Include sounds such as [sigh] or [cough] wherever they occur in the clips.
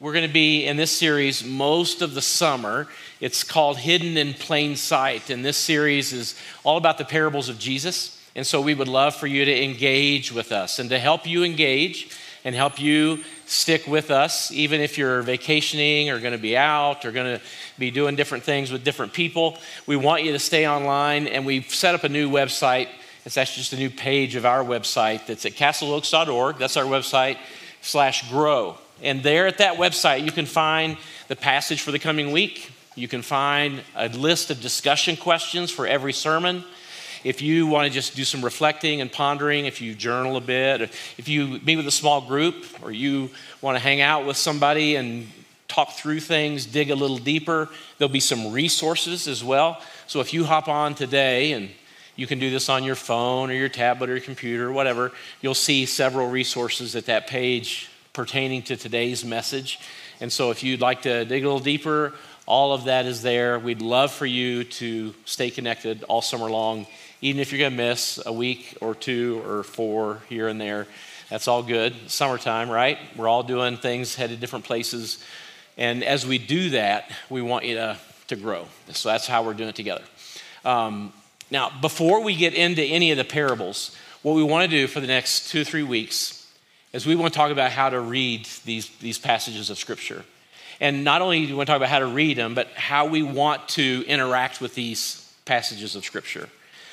We're going to be in this series most of the summer. It's called Hidden in Plain Sight. And this series is all about the parables of Jesus. And so we would love for you to engage with us. And to help you engage and help you stick with us, even if you're vacationing or going to be out or going to be doing different things with different people, we want you to stay online. And we've set up a new website. It's actually just a new page of our website that's at castleoaks.org. That's our website, slash grow. And there at that website, you can find the passage for the coming week. You can find a list of discussion questions for every sermon. If you want to just do some reflecting and pondering, if you journal a bit, if you meet with a small group, or you want to hang out with somebody and talk through things, dig a little deeper, there'll be some resources as well. So if you hop on today and you can do this on your phone or your tablet or your computer, or whatever. You'll see several resources at that page pertaining to today's message. And so, if you'd like to dig a little deeper, all of that is there. We'd love for you to stay connected all summer long, even if you're going to miss a week or two or four here and there. That's all good. Summertime, right? We're all doing things, headed different places. And as we do that, we want you to, to grow. So that's how we're doing it together. Um, now, before we get into any of the parables, what we want to do for the next two three weeks is we want to talk about how to read these, these passages of Scripture. And not only do we want to talk about how to read them, but how we want to interact with these passages of Scripture.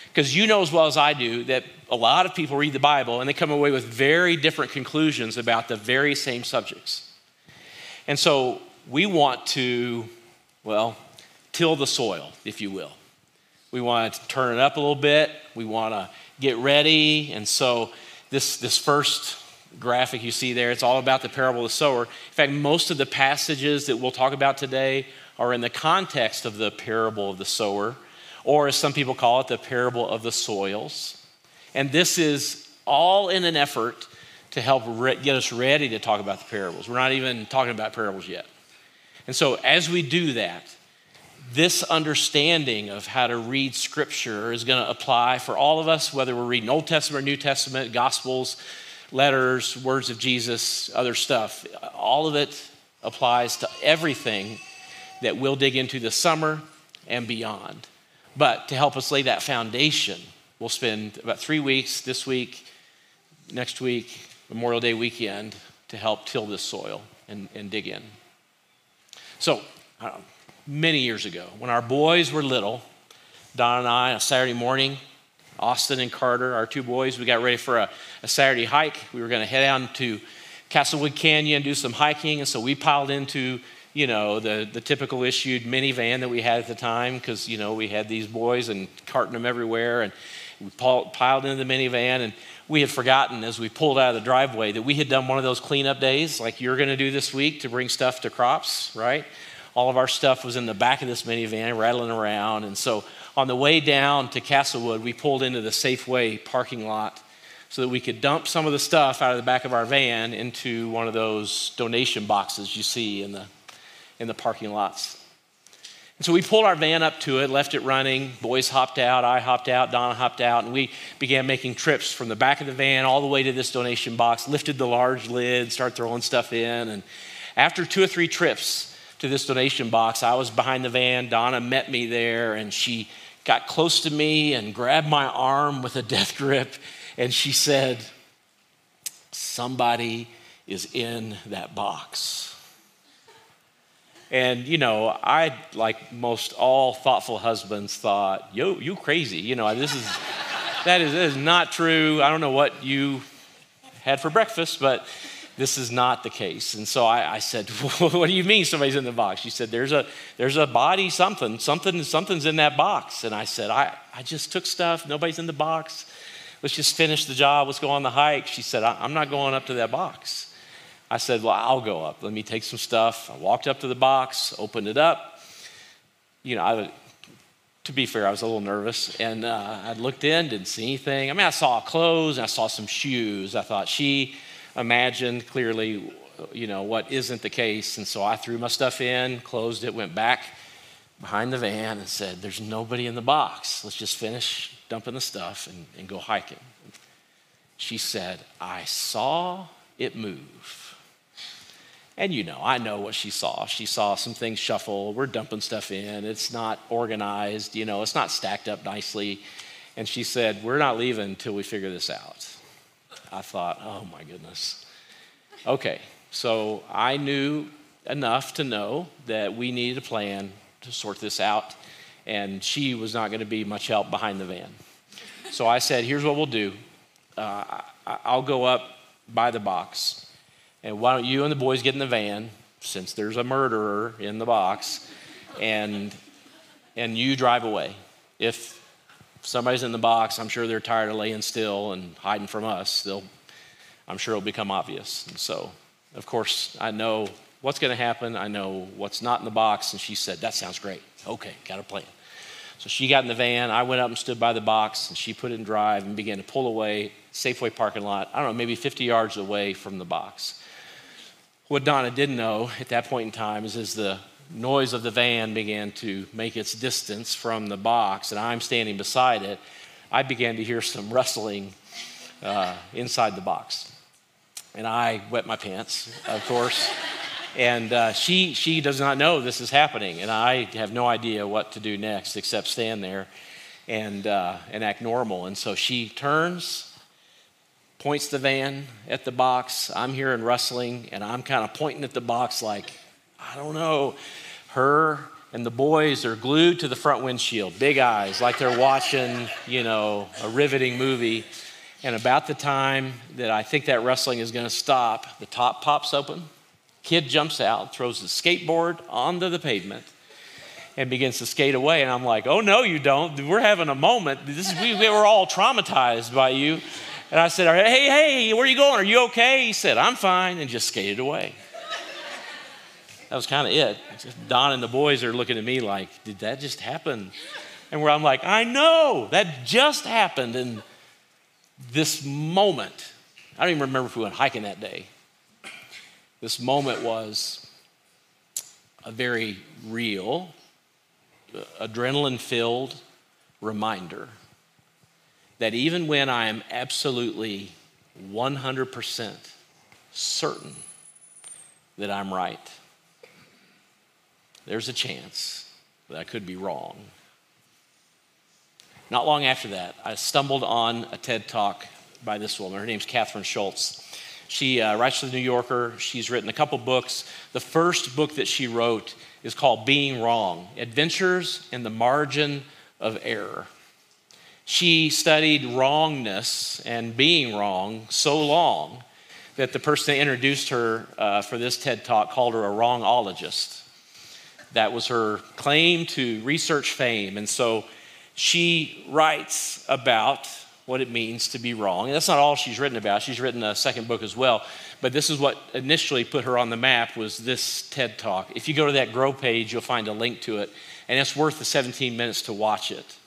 Because you know as well as I do that a lot of people read the Bible and they come away with very different conclusions about the very same subjects. And so we want to, well, till the soil, if you will. We want to turn it up a little bit. We want to get ready. And so this, this first graphic you see there. It's all about the parable of the sower. In fact, most of the passages that we'll talk about today are in the context of the parable of the sower, or as some people call it, the parable of the soils. And this is all in an effort to help re- get us ready to talk about the parables. We're not even talking about parables yet. And so, as we do that, this understanding of how to read Scripture is going to apply for all of us, whether we're reading Old Testament or New Testament, Gospels, letters, words of Jesus, other stuff. All of it applies to everything that we'll dig into this summer and beyond. But to help us lay that foundation, we'll spend about three weeks this week, next week, Memorial Day weekend, to help till this soil and, and dig in. So, know, many years ago, when our boys were little, Donna and I, on a Saturday morning, Austin and Carter, our two boys, we got ready for a, a Saturday hike. We were going to head down to Castlewood Canyon, do some hiking, and so we piled into, you know, the, the typical issued minivan that we had at the time because, you know, we had these boys and carting them everywhere, and we piled into the minivan, and we had forgotten as we pulled out of the driveway that we had done one of those cleanup days like you're going to do this week to bring stuff to crops, right? All of our stuff was in the back of this minivan, rattling around, and so on the way down to Castlewood, we pulled into the Safeway parking lot so that we could dump some of the stuff out of the back of our van into one of those donation boxes you see in the, in the parking lots. And so we pulled our van up to it, left it running. Boys hopped out, I hopped out, Donna hopped out, and we began making trips from the back of the van all the way to this donation box, lifted the large lid, started throwing stuff in. And after two or three trips to this donation box, I was behind the van. Donna met me there, and she got close to me and grabbed my arm with a death grip, and she said, Somebody is in that box. And, you know, I, like most all thoughtful husbands, thought, yo, you crazy. You know, this is, that is, that is not true. I don't know what you had for breakfast, but this is not the case. And so I, I said, well, [laughs] what do you mean somebody's in the box? She said, there's a, there's a body, something, something, something's in that box. And I said, I, I just took stuff. Nobody's in the box. Let's just finish the job. Let's go on the hike. She said, I'm not going up to that box. I said, well, I'll go up. Let me take some stuff. I walked up to the box, opened it up. You know, I, to be fair, I was a little nervous. And uh, I looked in, didn't see anything. I mean, I saw clothes, I saw some shoes. I thought, she, imagined clearly, you know, what isn't the case. And so I threw my stuff in, closed it, went back behind the van and said, There's nobody in the box. Let's just finish dumping the stuff and, and go hiking. She said, I saw it move. And you know, I know what she saw. She saw some things shuffle. We're dumping stuff in. It's not organized, you know, it's not stacked up nicely. And she said, We're not leaving until we figure this out. I thought, Oh my goodness. Okay, so I knew enough to know that we needed a plan to sort this out. And she was not going to be much help behind the van. So I said, Here's what we'll do uh, I'll go up by the box and why don't you and the boys get in the van, since there's a murderer in the box, and, and you drive away. If somebody's in the box, I'm sure they're tired of laying still and hiding from us. They'll, I'm sure it'll become obvious. And so, of course, I know what's going to happen. I know what's not in the box. And she said, That sounds great. Okay, got a plan. So she got in the van. I went up and stood by the box, and she put it in drive and began to pull away, Safeway parking lot, I don't know, maybe 50 yards away from the box. What Donna didn't know at that point in time is as the noise of the van began to make its distance from the box, and I'm standing beside it, I began to hear some rustling uh, inside the box. And I wet my pants, of course. and uh, she, she does not know this is happening, and I have no idea what to do next except stand there and, uh, and act normal. And so she turns points the van at the box. I'm hearing rustling, and I'm kind of pointing at the box like, I don't know. Her and the boys are glued to the front windshield, big eyes, like they're watching, you know, a riveting movie. And about the time that I think that wrestling is going to stop, the top pops open. Kid jumps out, throws the skateboard onto the pavement, and begins to skate away. And I'm like, oh, no, you don't. We're having a moment. This is, we, we were all traumatized by you. And I said, Hey, hey, where are you going? Are you okay? He said, I'm fine, and just skated away. That was kind of it. Donna and the boys are looking at me like, Did that just happen? And where I'm like, I know, that just happened. And this moment, I don't even remember if we went hiking that day. This moment was a very real, uh, adrenaline filled reminder that even when I am absolutely 100% certain that I'm right, there's a chance that I could be wrong. Not long after that, I stumbled on a TED talk by this woman. Her name's Kathryn Schulz. She uh, writes for the New Yorker. She's written a couple books. The first book that she wrote is called Being Wrong Adventures in the Margin of Error. She studied wrongness and being wrong so long that the person that introduced her uh, for this TED talk called her a wrongologist. That was her claim to research fame. And so she writes about what it means to be wrong. And that's not all she's written about. She's written a second book as well. But this is what initially put her on the map was this TED Talk. If you go to that Grow page, you'll find a link to it. And it's worth the 17 minutes to watch it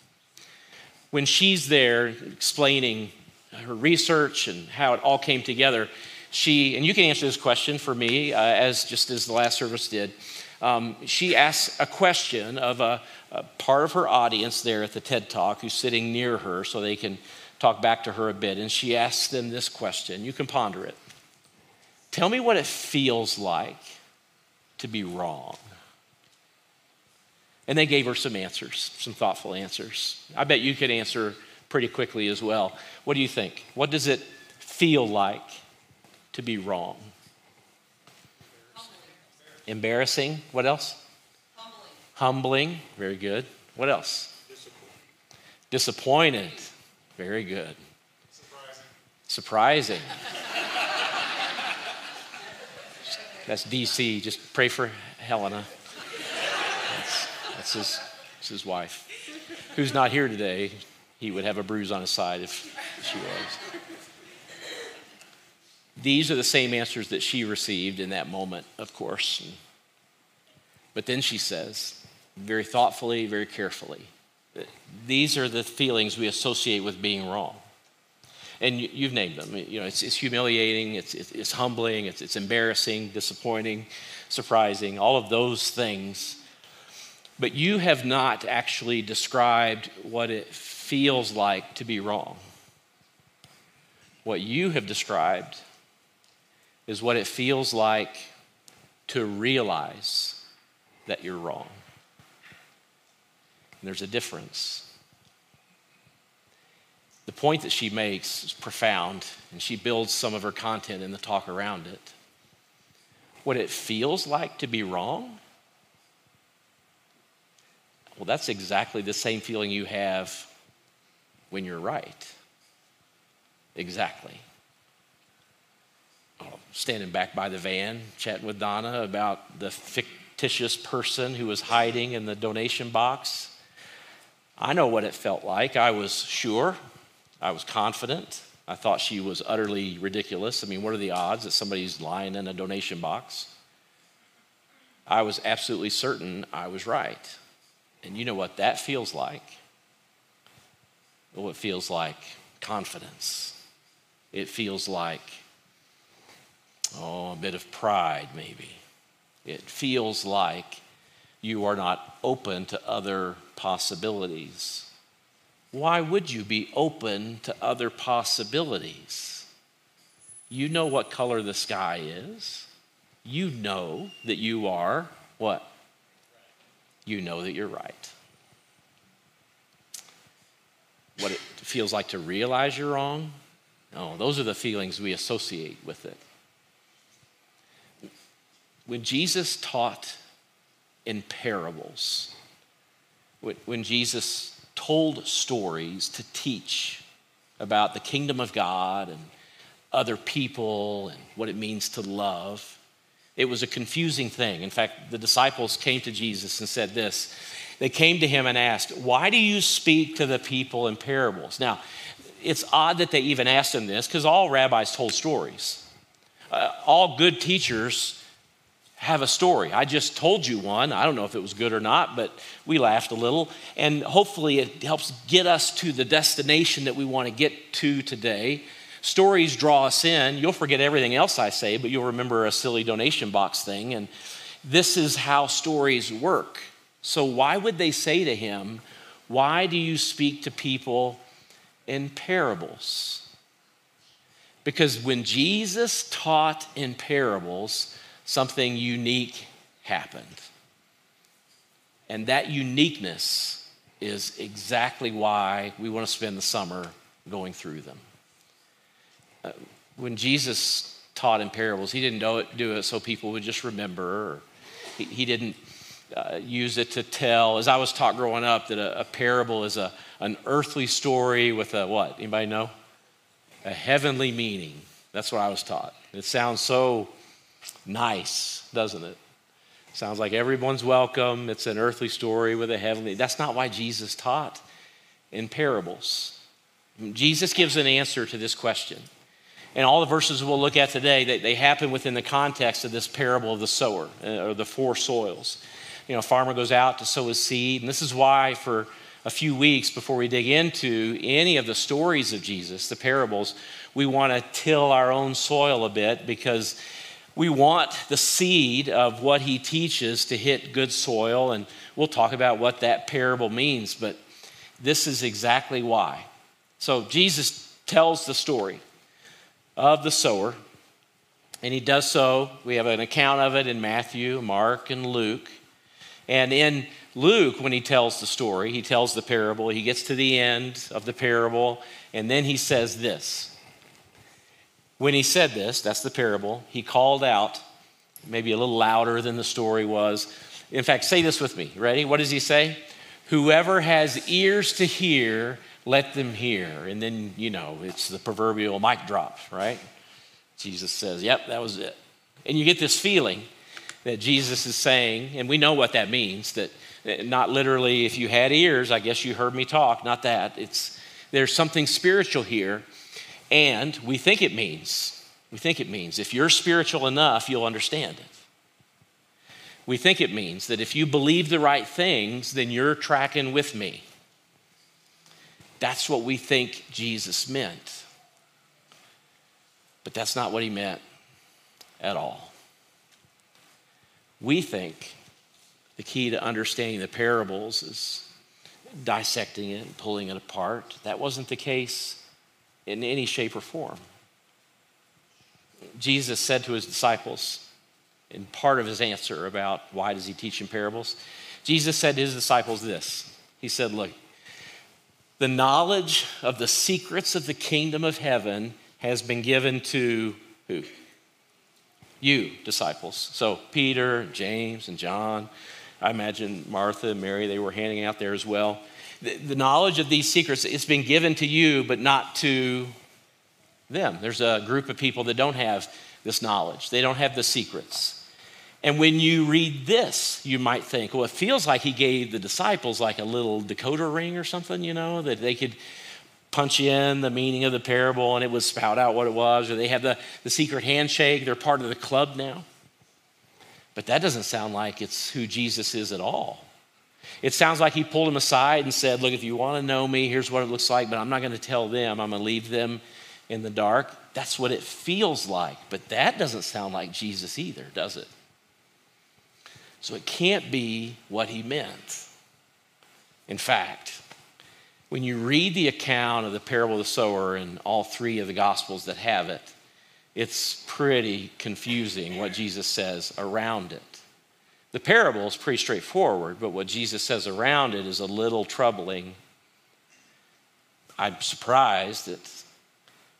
when she's there explaining her research and how it all came together, she, and you can answer this question for me, uh, as just as the last service did. Um, she asks a question of a, a, part of her audience there at the TED Talk who's sitting near her so they can talk back to her a bit. And she asks them this question. You can ponder it. Tell me what it feels like to be wrong. And they gave her some answers, some thoughtful answers. I bet you could answer pretty quickly as well. What do you think? What does it feel like to be wrong? Embarrassing. What else? Humbling. Humbling. Very good. What else? Disappointed. Disappointed. Very good. Surprising. Surprising. That's DC. Just pray for Helena. That's his, that's his wife, who's not here today. He would have a bruise on his side if she was. These are the same answers that she received in that moment, of course. But then she says, very thoughtfully, very carefully, these are the feelings we associate with being wrong. And you've named them. You know, it's, it's humiliating, it's, it's, it's humbling, it's, it's embarrassing, disappointing, surprising, all of those things but you have not actually described what it feels like to be wrong. What you have described is what it feels like to realize that you're wrong. And there's a difference. The point that she makes is profound, and she builds some of her content in the talk around it. What it feels like to be wrong, well, that's exactly the same feeling you have when you're right. Exactly. Oh, standing back by the van, chatting with Donna about the fictitious person who was hiding in the donation box. I know what it felt like. I was sure, I was confident. I thought she was utterly ridiculous. I mean, what are the odds that somebody's lying in a donation box? I was absolutely certain I was right. And you know what that feels like? Well, it feels like confidence. It feels like, oh, a bit of pride, maybe. It feels like you are not open to other possibilities. Why would you be open to other possibilities? You know what color the sky is. You know that you are what? You know that you're right. What it feels like to realize you're wrong? No, those are the feelings we associate with it. When Jesus taught in parables, when Jesus told stories to teach about the kingdom of God and other people and what it means to love, it was a confusing thing. In fact, the disciples came to Jesus and said this. They came to him and asked, Why do you speak to the people in parables? Now, it's odd that they even asked him this because all rabbis told stories. Uh, all good teachers have a story. I just told you one. I don't know if it was good or not, but we laughed a little. And hopefully, it helps get us to the destination that we want to get to today. Stories draw us in. You'll forget everything else I say, but you'll remember a silly donation box thing. And this is how stories work. So, why would they say to him, Why do you speak to people in parables. Because when Jesus taught in parables, something unique happened. And that uniqueness is exactly why we want to spend the summer going through them. Uh, when Jesus taught in parables, he didn't do it, do it so people would just remember. He, he, didn't uh, use it to tell. As I was taught growing up, that a, a parable is a, an earthly story with a what? Anybody know? A heavenly meaning. That's what I was taught. It sounds so nice, doesn't it? Sounds like everyone's welcome. It's an earthly story with a heavenly. That's not why Jesus taught in parables. Jesus gives an answer to this question. And all the verses we'll look at today, they, they happen within the context of this parable of the sower uh, or the four soils. You know, a farmer goes out to sow his seed, and this is why for a few weeks before we dig into any of the stories of Jesus, the parables, we want to till our own soil a bit because we want the seed of what he teaches to hit good soil. And we'll talk about what that parable means, but this is exactly why. So Jesus tells the story of the sower, and he does so. We have an account of it in Matthew, Mark, and Luke. And in Luke, when he tells the story, he tells the parable, he gets to the end of the parable, and then he says this. When he said this, that's the parable, he called out, maybe a little louder than the story was. In fact, say this with me. Ready? What does he say? Whoever has ears to hear, let them hear. And then, you know, it's the proverbial mic drop, right? Jesus says, Yep, that was it. And you get this feeling that Jesus is saying, and we know what that means, that not literally, if you had ears, I guess you heard me talk, not that. It's, there's something spiritual here, and we think it means, we think it means, if you're spiritual enough, you'll understand it. We think it means that if you believe the right things, then you're tracking with me. That's what we think Jesus meant. But that's not what he meant at all. We think the key to understanding the parables is dissecting it and pulling it apart. That wasn't the case in any shape or form. Jesus said to his disciples, in part of his answer about why does he teach in parables. Jesus said to his disciples this. He said, Look, the knowledge of the secrets of the kingdom of heaven has been given to who? You, disciples. So Peter, James, and John. I imagine Martha and Mary, they were handing out there as well. The, the knowledge of these secrets, it's been given to you, but not to them. There's a group of people that don't have this knowledge, they don't have the secrets. And when you read this, you might think, well, it feels like he gave the disciples like a little decoder ring or something, you know, that they could punch in the meaning of the parable and it would spout out what it was, or they have the, the secret handshake, they're part of the club now. But that doesn't sound like it's who Jesus is at all. It sounds like he pulled them aside and said, Look, if you want to know me, here's what it looks like, but I'm not going to tell them. I'm going to leave them in the dark. That's what it feels like. But that doesn't sound like Jesus either, does it? So it can't be what he meant. In fact, when you read the account of the parable of the sower in all three of the gospels that have it, it's pretty confusing what Jesus says around it. The parable is pretty straightforward, but what Jesus says around it is a little troubling. I'm surprised that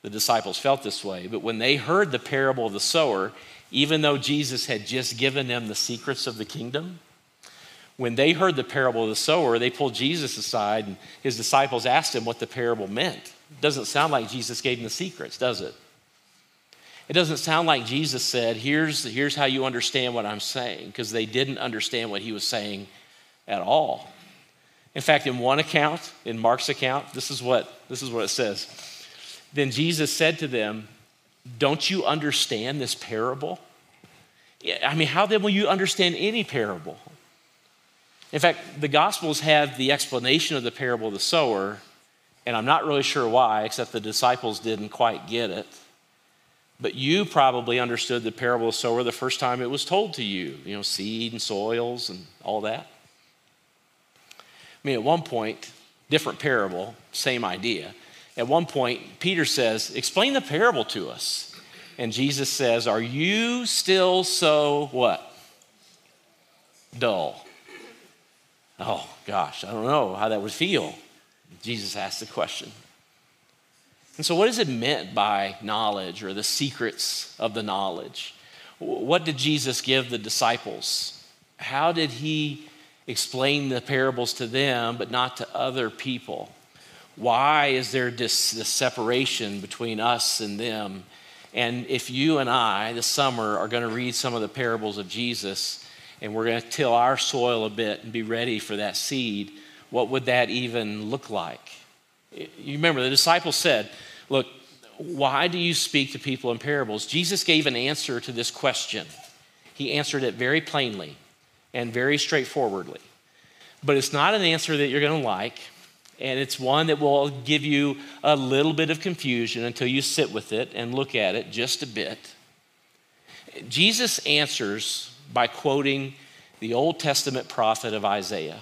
the disciples felt this way, but when they heard the parable of the sower, even though Jesus had just given them the secrets of the kingdom, when they heard the parable of the sower, they pulled Jesus aside and his disciples asked him what the parable meant. It doesn't sound like Jesus gave them the secrets, does it? It doesn't sound like Jesus said, here's, here's how you understand what I'm saying, because they didn't understand what he was saying at all. In fact, in one account, in Mark's account, this is what, this is what it says. Then Jesus said to them, don't you understand this parable? I mean, how then will you understand any parable? In fact, the Gospels have the explanation of the parable of the sower, and I'm not really sure why, except the disciples didn't quite get it. But you probably understood the parable of sower the first time it was told to you, you know, seed and soils and all that. I mean, at one point, different parable, same idea at one point, Peter says, Explain the parable to us. And Jesus says, Are you still so what? Dull. Oh, gosh, I don't know how that would feel. Jesus asked the question. And so, what is it meant by knowledge or the secrets of the knowledge? What did Jesus give the disciples? How did he explain the parables to them, but not to other people? Why is there this, this separation between us and them? And if you and I this summer are going to read some of the parables of Jesus and we're going to till our soil a bit and be ready for that seed, what would that even look like? You remember, the disciples said, Look, why do you speak to people in parables? Jesus gave an answer to this question. He answered it very plainly and very straightforwardly. But it's not an answer that you're going to like and it's one that will give you a little bit of confusion until you sit with it and look at it just a bit. Jesus answers by quoting the Old Testament prophet of Isaiah.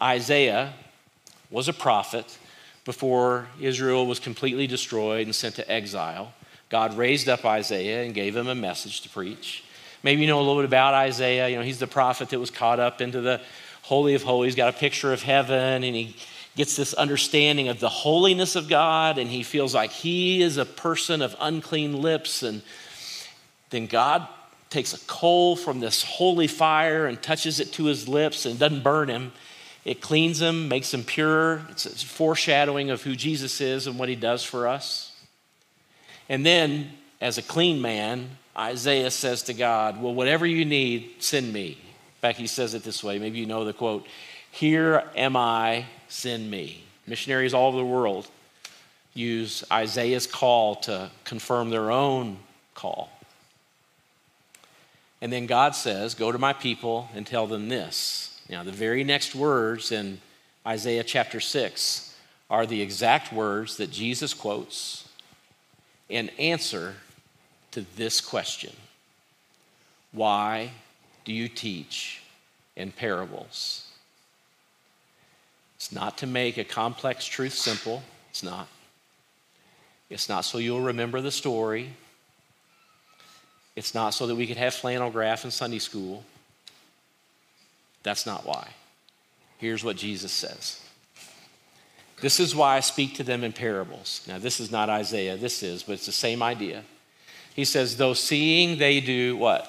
Isaiah was a prophet before Israel was completely destroyed and sent to exile. God raised up Isaiah and gave him a message to preach. Maybe you know a little bit about Isaiah. You know, he's the prophet that was caught up into the Holy of Holies, got a picture of heaven, and he gets this understanding of the holiness of God, and he feels like he is a person of unclean lips. And then God takes a coal from this holy fire and touches it to his lips and doesn't burn him. It cleans them, makes them pure. It's a foreshadowing of who Jesus is and what he does for us. And then, as a clean man, Isaiah says to God, Well, whatever you need, send me. In fact, he says it this way. Maybe you know the quote Here am I, send me. Missionaries all over the world use Isaiah's call to confirm their own call. And then God says, Go to my people and tell them this. Now, the very next words in Isaiah chapter 6 are the exact words that Jesus quotes in answer to this question Why do you teach in parables? It's not to make a complex truth simple. It's not. It's not so you'll remember the story. It's not so that we could have flannel graph in Sunday school. That's not why. Here's what Jesus says This is why I speak to them in parables. Now, this is not Isaiah, this is, but it's the same idea. He says, Though seeing they do what?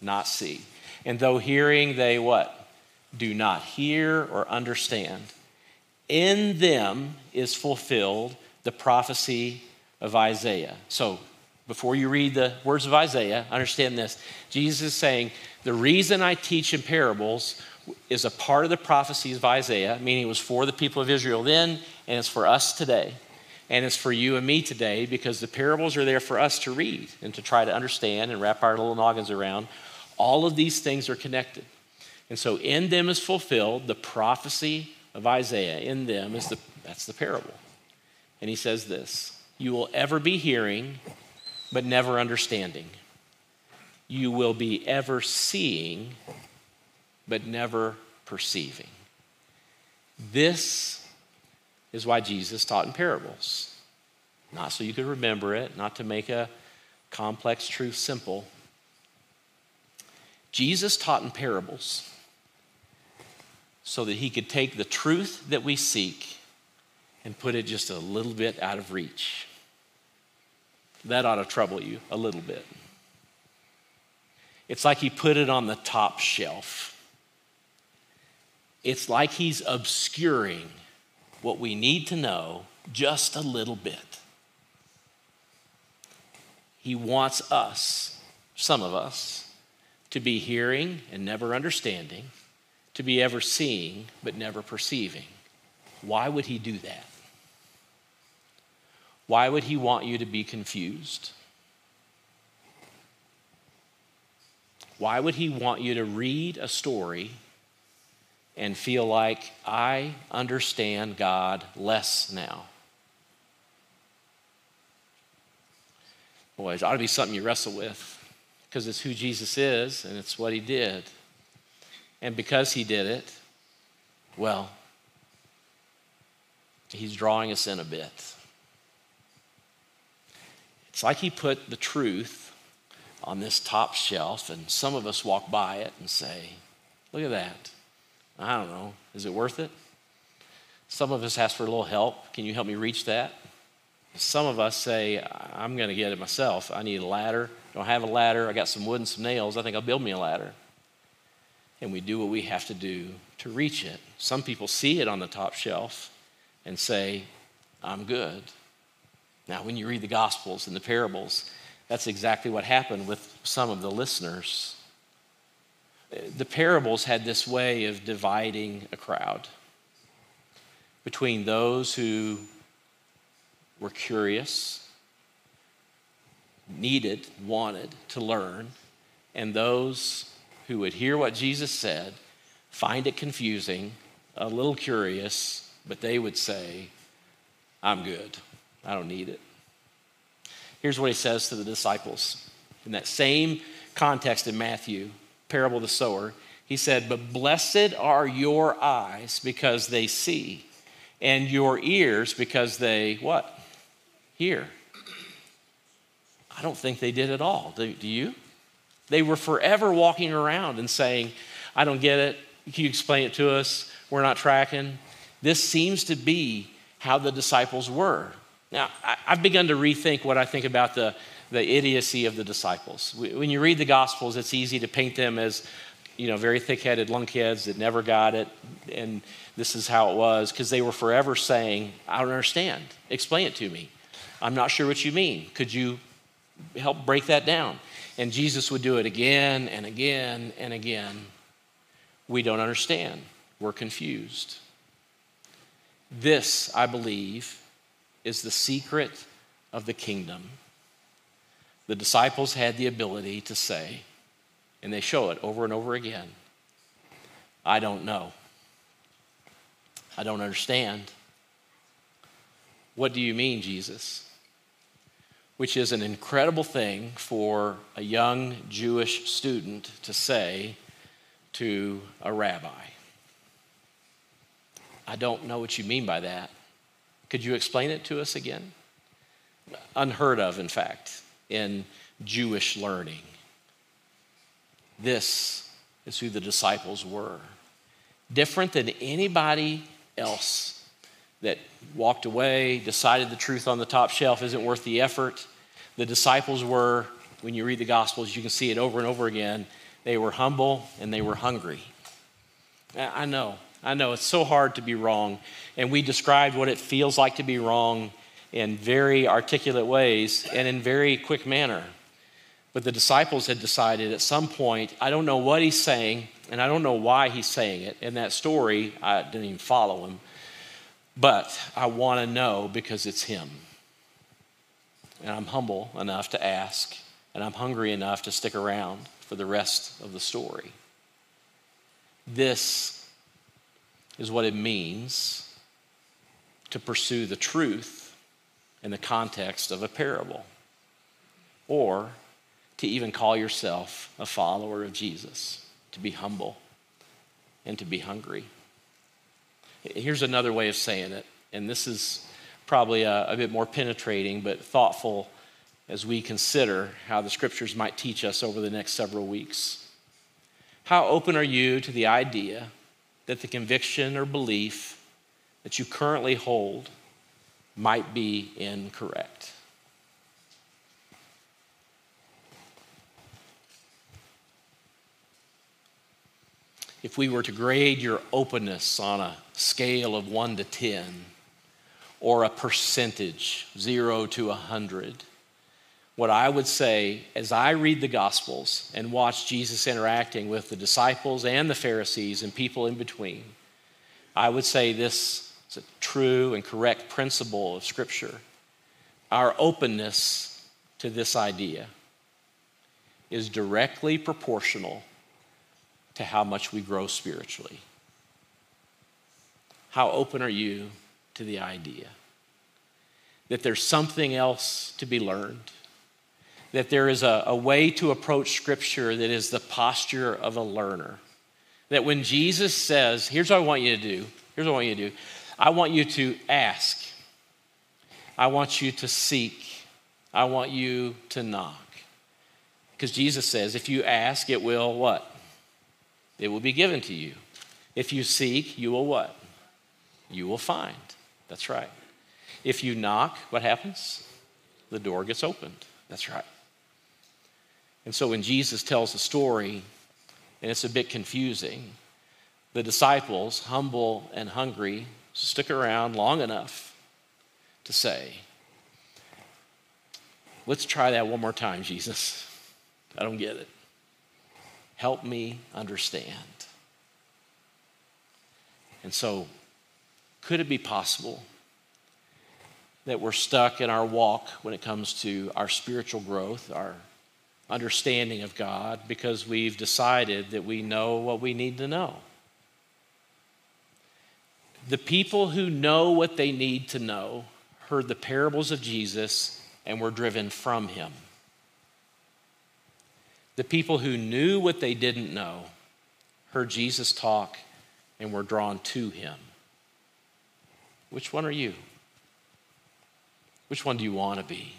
Not see. And though hearing they what? Do not hear or understand. In them is fulfilled the prophecy of Isaiah. So, before you read the words of Isaiah, understand this. Jesus is saying, The reason I teach in parables is a part of the prophecies of Isaiah, meaning it was for the people of Israel then, and it's for us today. And it's for you and me today because the parables are there for us to read and to try to understand and wrap our little noggins around. All of these things are connected. And so in them is fulfilled the prophecy of Isaiah. In them is the that's the parable. And he says this You will ever be hearing, but never understanding. You will be ever seeing, but never perceiving. This is why Jesus taught in parables. Not so you could remember it, not to make a complex truth simple. Jesus taught in parables so that he could take the truth that we seek and put it just a little bit out of reach. That ought to trouble you a little bit. It's like he put it on the top shelf it's like he's obscuring what we need to know just a little bit. He wants us, some of us, to be hearing and never understanding, to be ever seeing but never perceiving. Why would he do that? Why would he want you to be confused? Why would he want you to read a story and feel like I understand God less now. Boy, it ought to be something you wrestle with because it's who Jesus is and it's what he did. And because he did it, well, he's drawing us in a bit. It's like he put the truth on this top shelf, and some of us walk by it and say, Look at that. I don't know. Is it worth it? Some of us ask for a little help. Can you help me reach that? Some of us say, I'm going to get it myself. I need a ladder. Don't have a ladder. I got some wood and some nails. I think I'll build me a ladder. And we do what we have to do to reach it. Some people see it on the top shelf and say, I'm good. Now, when you read the Gospels and the parables, that's exactly what happened with some of the listeners the parables had this way of dividing a crowd between those who were curious, needed, wanted to learn, and those who would hear what Jesus said, find it confusing, a little curious, but they would say, I'm good. I don't need it. Here's what he says to the disciples in that same context in Matthew parable of the sower, he said, But blessed are your eyes because they see, and your ears because they what? Hear. I don't think they did at all. Do, do you? They were forever walking around and saying, I don't get it. Can you explain it to us? We're not tracking. This seems to be how the disciples were. Now, I've begun to rethink what I think about the, the idiocy of the disciples. When you read the Gospels, it's easy to paint them as, you know, very thick headed lunkheads that never got it, and this is how it was, because they were forever saying, I don't understand. Explain it to me. I'm not sure what you mean. Could you help break that down? And Jesus would do it again and again and again. We don't understand. We're confused. This, I believe, is the secret of the kingdom the disciples had the ability to say, and they show it over and over again I don't know. I don't understand. What do you mean, Jesus? Which is an incredible thing for a young Jewish student to say to a rabbi. I don't know what you mean by that. Could you explain it to us again? Unheard of, in fact in Jewish learning. This is who the disciples were. Different than anybody else that walked away, decided the truth on the top shelf isn't worth the effort. The disciples were, when you read the Gospels, you can see it over and over again. They were humble and they were hungry. I know, I know, it's so hard to be wrong. And we described what it feels like to be wrong in very articulate ways and in very quick manner. But the disciples had decided at some point, I don't know what he's saying, and I don't know why he's saying it. In that story, I didn't even follow him. But I want to know because it's him. And I'm humble enough to ask, and I'm hungry enough to stick around for the rest of the story. This is what it means to pursue the truth in the context of a parable, or to even call yourself a follower of Jesus, to be humble and to be hungry. Here's another way of saying it, and this is probably a, a, bit more penetrating but thoughtful as we consider how the scriptures might teach us over the next several weeks. How open are you to the idea that the conviction or belief that you currently hold might be incorrect? if we were to grade your openness on a scale of 1 to 10 or a percentage, 0 to 100, what I would say as I read the Gospels and watch Jesus interacting with the disciples and the Pharisees and people in between, I would say this is a true and correct principle of Scripture. Our openness to this idea is directly proportional to how much we grow spiritually. How open are you to the idea that there's something else to be learned? That there is a, a way to approach Scripture that is the posture of a learner. That when Jesus says, Here's what I want you to do, here's what I want you to do I want you to ask, I want you to seek, I want you to knock. Because Jesus says, if you ask, it will what? it will be given to you. If you seek, you will what? You will find. That's right. If you knock, what happens? The door gets opened. That's right. And so when Jesus tells the story, and it's a bit confusing, the disciples, humble and hungry, stick around long enough to say, Let's try that one more time, Jesus. I don't get it. Help me understand. And so, could it be possible that we're stuck in our walk when it comes to our spiritual growth, our understanding of God, because we've decided that we know what we need to know? The people who know what they need to know heard the parables of Jesus and were driven from him. The people who knew what they didn't know heard Jesus talk and were drawn to him. Which one are you? Which one do you want to be?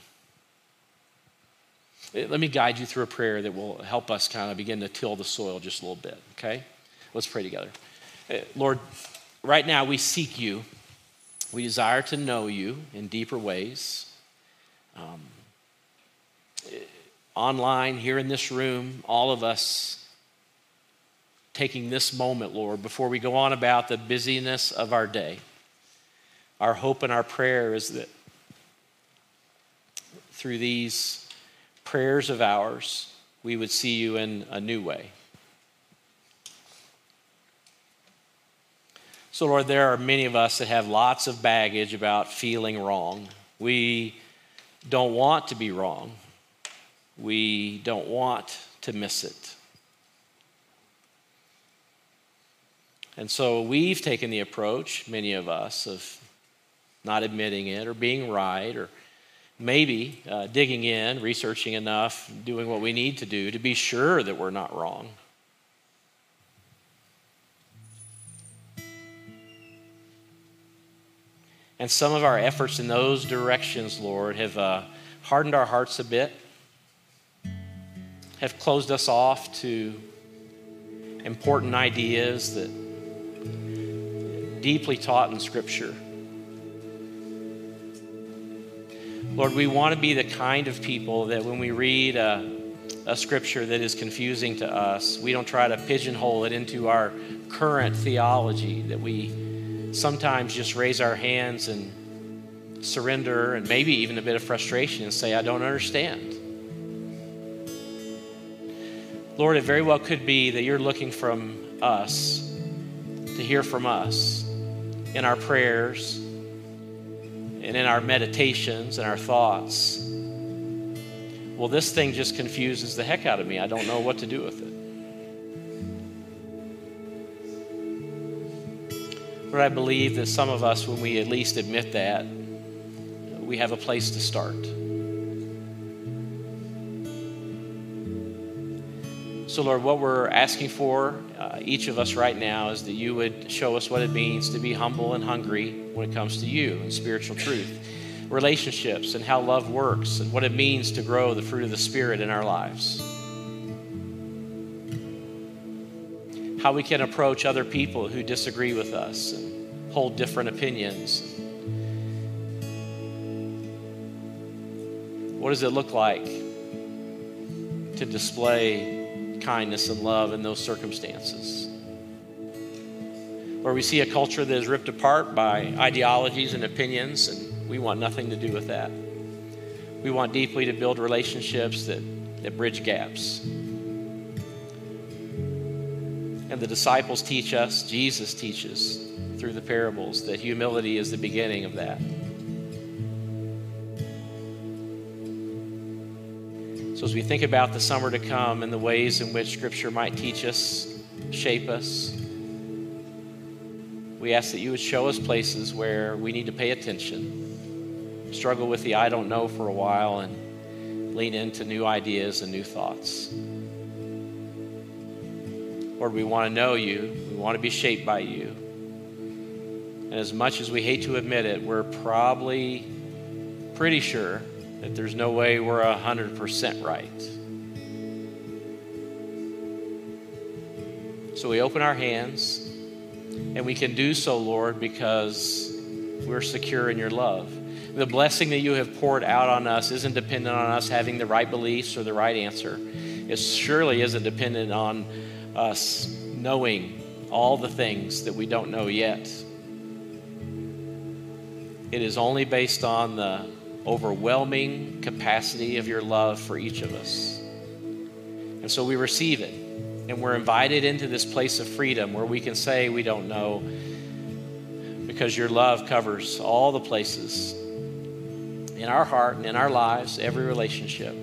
Eh, let me guide you through a prayer that will help us kind of begin to till the soil just a little bit, okay? Let's pray together. Eh, Lord, right now we seek you. We desire to know you in deeper ways. Um, online, here in this room, all of us taking this moment, Lord, before we go on about the busyness of our day. Our hope and our prayer is that through these prayers of ours, we would see you in a new way. So, Lord, there are many of us that have lots of baggage about feeling wrong. We don't want to be wrong we don't want to miss it. And so we've taken the approach, many of us, of not admitting it or being right or maybe uh, digging in, researching enough, doing what we need to do to be sure that we're not wrong. And some of our efforts in those directions, Lord, have uh, hardened our hearts a bit have closed us off to important ideas that deeply taught in Scripture. Lord, we want to be the kind of people that when we read a, a, scripture that is confusing to us, we don't try to pigeonhole it into our current theology, that we sometimes just raise our hands and surrender and maybe even a bit of frustration and say, I don't understand. Lord, it very well could be that you're looking from us to hear from us in our prayers and in our meditations and our thoughts. Well, this thing just confuses the heck out of me. I don't know what to do with it. But I believe that some of us, when we at least admit that, we have a place to start. So, Lord, what we're asking for, uh, each of us right now, is that you would show us what it means to be humble and hungry when it comes to you and spiritual truth, relationships, and how love works, and what it means to grow the fruit of the Spirit in our lives. How we can approach other people who disagree with us and hold different opinions. What does it look like to display kindness and love in those circumstances. Where we see a culture that is ripped apart by ideologies and opinions, and we want nothing to do with that. We want deeply to build relationships that, that bridge gaps. And the disciples teach us, Jesus teaches through the parables, that humility is the beginning of that. As we think about the summer to come and the ways in which Scripture might teach us, shape us, we ask that you would show us places where we need to pay attention, struggle with the I don't know for a while, and lean into new ideas and new thoughts. Lord, we want to know you, we want to be shaped by you. And as much as we hate to admit it, we're probably pretty sure that there's no way we're 100% right. So we open our hands, and we can do so, Lord, because we're secure in your love. The blessing that you have poured out on us isn't dependent on us having the right beliefs or the right answer. It surely isn't dependent on us knowing all the things that we don't know yet. It is only based on the overwhelming capacity of your love for each of us. And so we receive it. And we're invited into this place of freedom where we can say we don't know because your love covers all the places in our heart and in our lives, every relationship.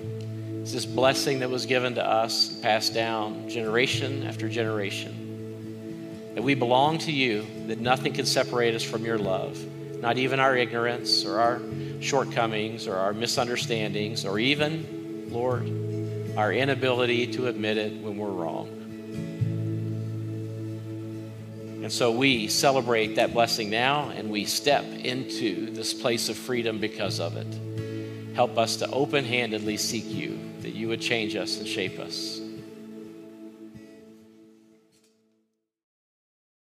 It's this blessing that was given to us, passed down generation after generation. That we belong to you, that nothing can separate us from your love, not even our ignorance or our shortcomings or our misunderstandings or even, Lord, our inability to admit it when we're wrong. And so we celebrate that blessing now and we step into this place of freedom because of it. Help us to open handedly seek you, that you would change us and shape us.